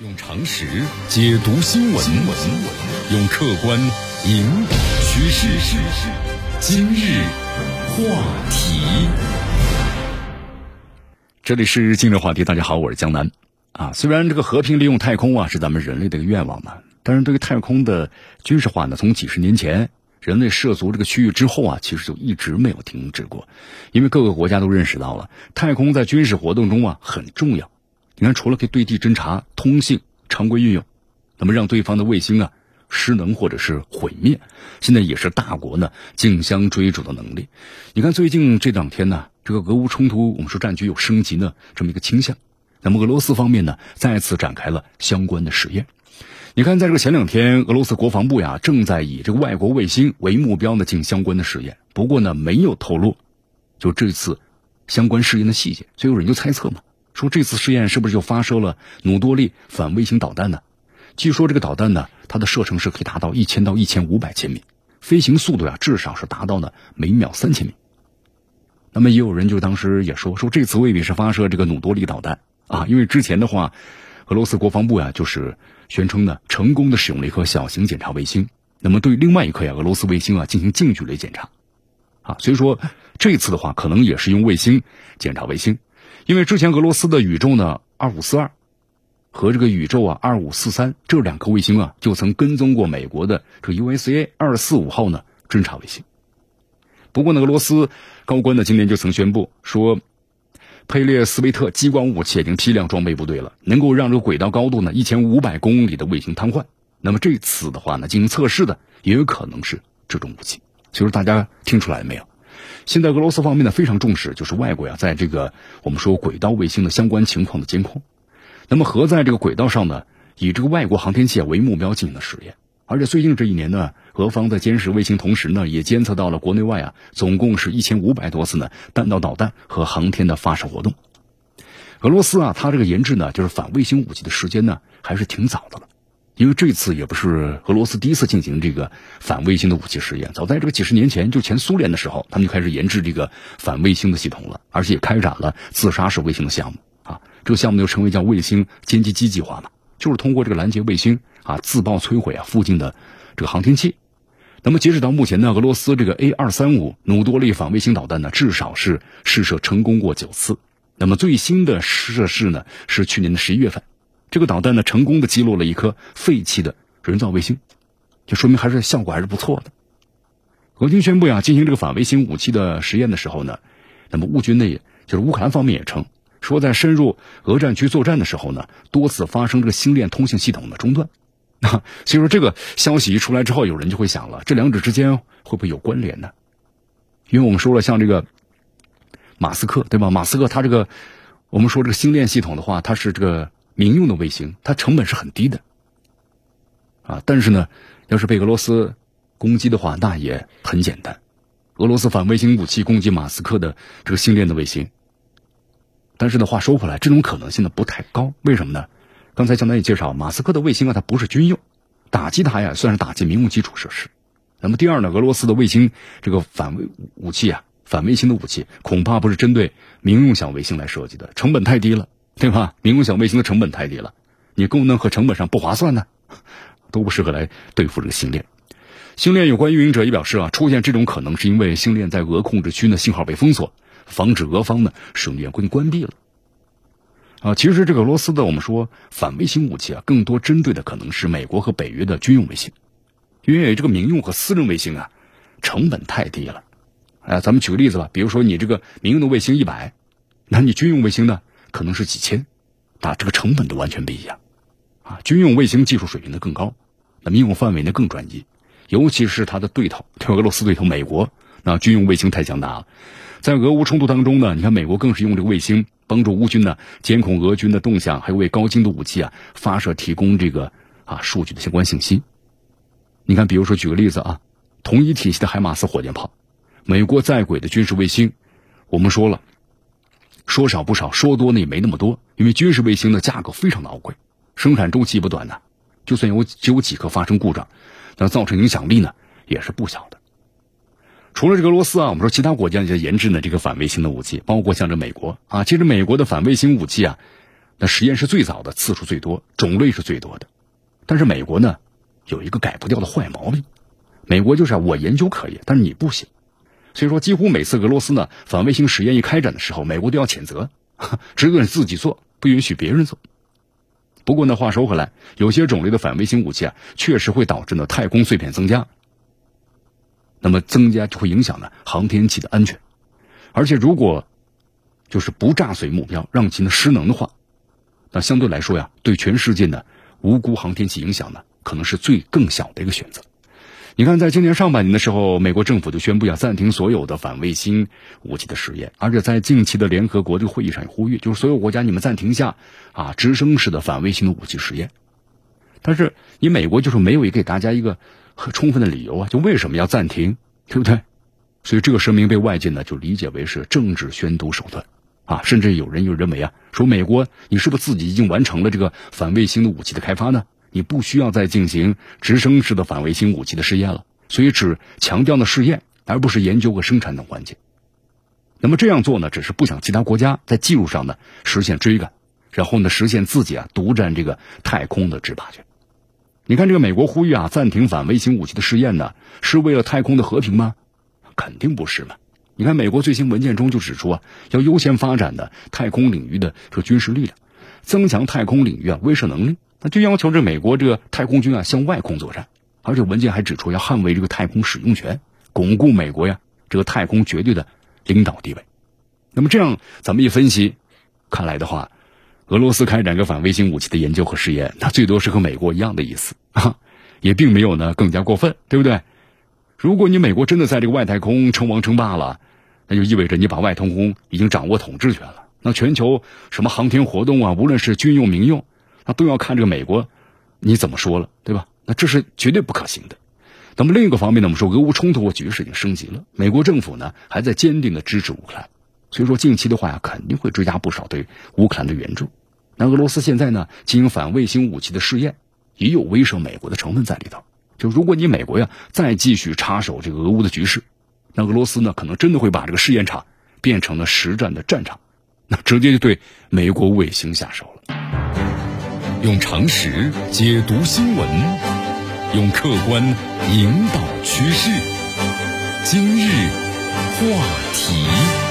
用常识解读新闻，用客观引导趋势。今日话题，这里是今日话题。大家好，我是江南。啊，虽然这个和平利用太空啊是咱们人类的一个愿望嘛，但是对于太空的军事化呢，从几十年前人类涉足这个区域之后啊，其实就一直没有停止过。因为各个国家都认识到了太空在军事活动中啊很重要。你看，除了可以对地侦察、通信常规运用，那么让对方的卫星啊失能或者是毁灭，现在也是大国呢竞相追逐的能力。你看最近这两天呢，这个俄乌冲突，我们说战局有升级呢这么一个倾向。那么俄罗斯方面呢再次展开了相关的实验。你看，在这个前两天，俄罗斯国防部呀正在以这个外国卫星为目标呢进行相关的实验，不过呢没有透露就这次相关试验的细节，所以有人就猜测嘛。说这次试验是不是就发射了努多利反卫星导弹呢？据说这个导弹呢，它的射程是可以达到一千到一千五百千米，飞行速度呀至少是达到了每秒三千米。那么也有人就当时也说说这次未必是发射这个努多利导弹啊，因为之前的话，俄罗斯国防部呀就是宣称呢成功的使用了一颗小型检查卫星，那么对另外一颗呀俄罗斯卫星啊进行近距离检查，啊，所以说这次的话可能也是用卫星检查卫星。因为之前俄罗斯的宇宙呢二五四二和这个宇宙啊二五四三这两颗卫星啊就曾跟踪过美国的这个 USA 二四五号呢侦察卫星。不过呢，俄罗斯高官呢今年就曾宣布说，佩列斯维特激光武器已经批量装备部队了，能够让这个轨道高度呢一千五百公里的卫星瘫痪。那么这次的话呢，进行测试的也有可能是这种武器。其实大家听出来没有？现在俄罗斯方面呢非常重视，就是外国呀，在这个我们说轨道卫星的相关情况的监控。那么核在这个轨道上呢，以这个外国航天器为目标进行的实验。而且最近这一年呢，俄方在监视卫星同时呢，也监测到了国内外啊，总共是一千五百多次呢弹道导弹和航天的发射活动。俄罗斯啊，它这个研制呢，就是反卫星武器的时间呢，还是挺早的了。因为这次也不是俄罗斯第一次进行这个反卫星的武器实验，早在这个几十年前，就前苏联的时候，他们就开始研制这个反卫星的系统了，而且也开展了自杀式卫星的项目啊。这个项目就称为叫卫星歼击机计划嘛，就是通过这个拦截卫星啊，自爆摧毁啊附近的这个航天器。那么截止到目前呢，俄罗斯这个 A 二三五努多利反卫星导弹呢，至少是试射成功过九次。那么最新的试射试呢，是去年的十一月份。这个导弹呢，成功的击落了一颗废弃的人造卫星，就说明还是效果还是不错的。俄军宣布呀，进行这个反卫星武器的实验的时候呢，那么乌军呢，也就是乌克兰方面也称，说在深入俄战区作战的时候呢，多次发生这个星链通信系统的中断。啊，所以说这个消息一出来之后，有人就会想了，这两者之间会不会有关联呢？因为我们说了，像这个马斯克对吧？马斯克他这个，我们说这个星链系统的话，它是这个。民用的卫星，它成本是很低的，啊，但是呢，要是被俄罗斯攻击的话，那也很简单。俄罗斯反卫星武器攻击马斯克的这个星链的卫星，但是呢话说回来，这种可能性呢不太高。为什么呢？刚才江南也介绍，马斯克的卫星啊，它不是军用，打击它呀，算是打击民用基础设施。那么第二呢，俄罗斯的卫星这个反卫武器啊，反卫星的武器，恐怕不是针对民用小卫星来设计的，成本太低了。对吧？民用小卫星的成本太低了，你功能和成本上不划算呢，都不适合来对付这个星链。星链有关运营者也表示啊，出现这种可能是因为星链在俄控制区呢信号被封锁，防止俄方呢使用电关关闭了。啊，其实这个俄罗斯的我们说反卫星武器啊，更多针对的可能是美国和北约的军用卫星，因为这个民用和私人卫星啊成本太低了。哎，咱们举个例子吧，比如说你这个民用的卫星一百，那你军用卫星呢？可能是几千，啊，这个成本都完全不一样，啊，军用卫星技术水平的更高，那民用范围呢更专一，尤其是它的对头，对俄罗斯对头美国，那军用卫星太强大了，在俄乌冲突当中呢，你看美国更是用这个卫星帮助乌军呢监控俄军的动向，还有为高精度武器啊发射提供这个啊数据的相关信息。你看，比如说举个例子啊，同一体系的海马斯火箭炮，美国在轨的军事卫星，我们说了。说少不少，说多呢也没那么多，因为军事卫星的价格非常的昂贵，生产周期不短呢。就算有只有几颗发生故障，那造成影响力呢也是不小的。除了这个俄罗斯啊，我们说其他国家也在研制呢这个反卫星的武器，包括像这美国啊，其实美国的反卫星武器啊，那实验是最早的，次数最多，种类是最多的。但是美国呢，有一个改不掉的坏毛病，美国就是我研究可以，但是你不行。所以说，几乎每次俄罗斯呢反卫星实验一开展的时候，美国都要谴责，只准自己做，不允许别人做。不过呢，话说回来，有些种类的反卫星武器啊，确实会导致呢太空碎片增加，那么增加就会影响呢航天器的安全，而且如果就是不炸碎目标，让其呢失能的话，那相对来说呀，对全世界呢无辜航天器影响呢，可能是最更小的一个选择。你看，在今年上半年的时候，美国政府就宣布要暂停所有的反卫星武器的实验，而且在近期的联合国这个会议上也呼吁，就是所有国家你们暂停下啊直升式的反卫星的武器实验。但是你美国就是没有给大家一个很充分的理由啊，就为什么要暂停，对不对？所以这个声明被外界呢就理解为是政治宣读手段啊，甚至有人又认为啊，说美国你是不是自己已经完成了这个反卫星的武器的开发呢？你不需要再进行直升式的反卫星武器的试验了，所以只强调呢试验，而不是研究和生产等环节。那么这样做呢，只是不想其他国家在技术上呢实现追赶，然后呢实现自己啊独占这个太空的制霸权。你看这个美国呼吁啊暂停反卫星武器的试验呢，是为了太空的和平吗？肯定不是嘛。你看美国最新文件中就指出啊，要优先发展的太空领域的这个军事力量，增强太空领域啊威慑能力。那就要求这美国这个太空军啊向外空作战，而且文件还指出要捍卫这个太空使用权，巩固美国呀这个太空绝对的领导地位。那么这样咱们一分析，看来的话，俄罗斯开展个反卫星武器的研究和试验，那最多是和美国一样的意思啊，也并没有呢更加过分，对不对？如果你美国真的在这个外太空称王称霸了，那就意味着你把外太空已经掌握统治权了。那全球什么航天活动啊，无论是军用民用。那都要看这个美国，你怎么说了，对吧？那这是绝对不可行的。那么另一个方面呢，我们说俄乌冲突局势已经升级了，美国政府呢还在坚定的支持乌克兰，所以说近期的话呀，肯定会追加不少对乌克兰的援助。那俄罗斯现在呢进行反卫星武器的试验，也有威慑美国的成分在里头。就如果你美国呀再继续插手这个俄乌的局势，那俄罗斯呢可能真的会把这个试验场变成了实战的战场，那直接就对美国卫星下手了。用常识解读新闻，用客观引导趋势。今日话题。